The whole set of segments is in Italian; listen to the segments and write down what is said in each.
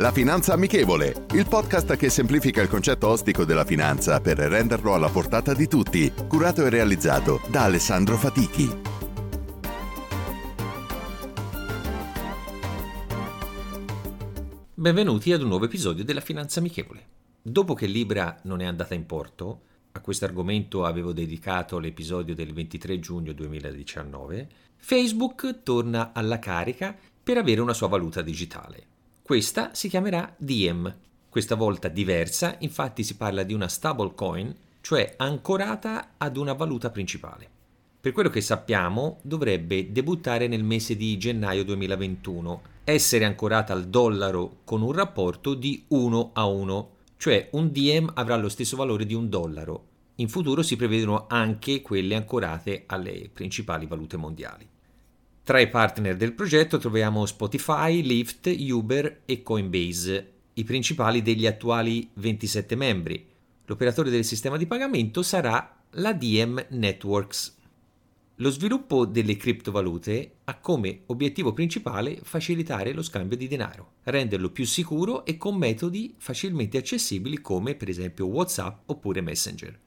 La Finanza Amichevole, il podcast che semplifica il concetto ostico della finanza per renderlo alla portata di tutti, curato e realizzato da Alessandro Fatichi. Benvenuti ad un nuovo episodio della Finanza Amichevole. Dopo che Libra non è andata in porto, a questo argomento avevo dedicato l'episodio del 23 giugno 2019, Facebook torna alla carica per avere una sua valuta digitale. Questa si chiamerà Diem, questa volta diversa, infatti si parla di una stablecoin, cioè ancorata ad una valuta principale. Per quello che sappiamo, dovrebbe debuttare nel mese di gennaio 2021, essere ancorata al dollaro con un rapporto di 1 a 1, cioè un Diem avrà lo stesso valore di un dollaro. In futuro si prevedono anche quelle ancorate alle principali valute mondiali. Tra i partner del progetto troviamo Spotify, Lyft, Uber e Coinbase, i principali degli attuali 27 membri. L'operatore del sistema di pagamento sarà la DM Networks. Lo sviluppo delle criptovalute ha come obiettivo principale facilitare lo scambio di denaro, renderlo più sicuro e con metodi facilmente accessibili come per esempio WhatsApp oppure Messenger.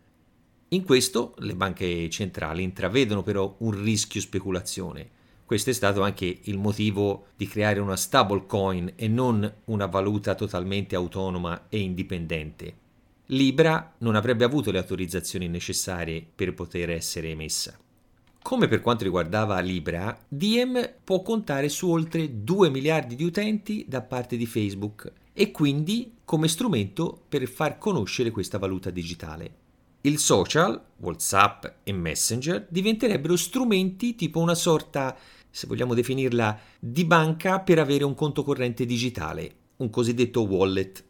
In questo le banche centrali intravedono però un rischio speculazione questo è stato anche il motivo di creare una stablecoin e non una valuta totalmente autonoma e indipendente. Libra non avrebbe avuto le autorizzazioni necessarie per poter essere emessa. Come per quanto riguardava Libra, Diem può contare su oltre 2 miliardi di utenti da parte di Facebook e quindi come strumento per far conoscere questa valuta digitale. Il social, WhatsApp e Messenger diventerebbero strumenti tipo una sorta se vogliamo definirla, di banca per avere un conto corrente digitale, un cosiddetto wallet.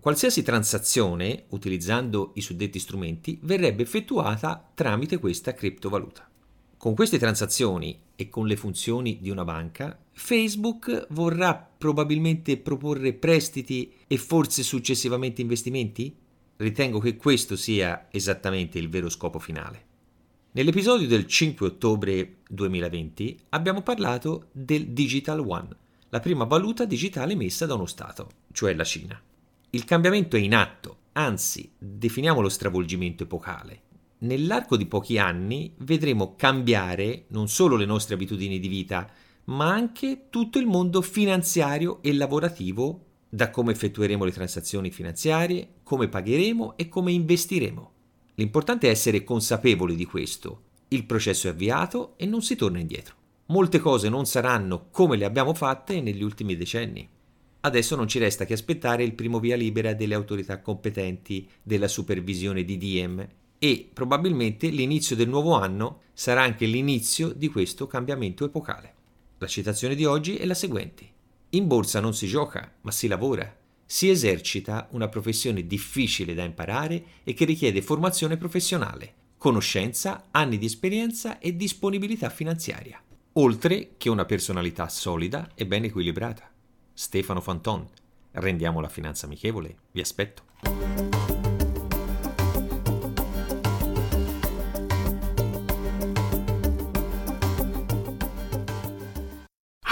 Qualsiasi transazione, utilizzando i suddetti strumenti, verrebbe effettuata tramite questa criptovaluta. Con queste transazioni e con le funzioni di una banca, Facebook vorrà probabilmente proporre prestiti e forse successivamente investimenti? Ritengo che questo sia esattamente il vero scopo finale. Nell'episodio del 5 ottobre 2020 abbiamo parlato del Digital One, la prima valuta digitale emessa da uno Stato, cioè la Cina. Il cambiamento è in atto, anzi, definiamo lo stravolgimento epocale. Nell'arco di pochi anni vedremo cambiare non solo le nostre abitudini di vita, ma anche tutto il mondo finanziario e lavorativo, da come effettueremo le transazioni finanziarie, come pagheremo e come investiremo. L'importante è essere consapevoli di questo. Il processo è avviato e non si torna indietro. Molte cose non saranno come le abbiamo fatte negli ultimi decenni. Adesso non ci resta che aspettare il primo via libera delle autorità competenti della supervisione di Diem e probabilmente l'inizio del nuovo anno sarà anche l'inizio di questo cambiamento epocale. La citazione di oggi è la seguente. In borsa non si gioca, ma si lavora si esercita una professione difficile da imparare e che richiede formazione professionale, conoscenza, anni di esperienza e disponibilità finanziaria, oltre che una personalità solida e ben equilibrata. Stefano Fanton, rendiamo la finanza amichevole, vi aspetto.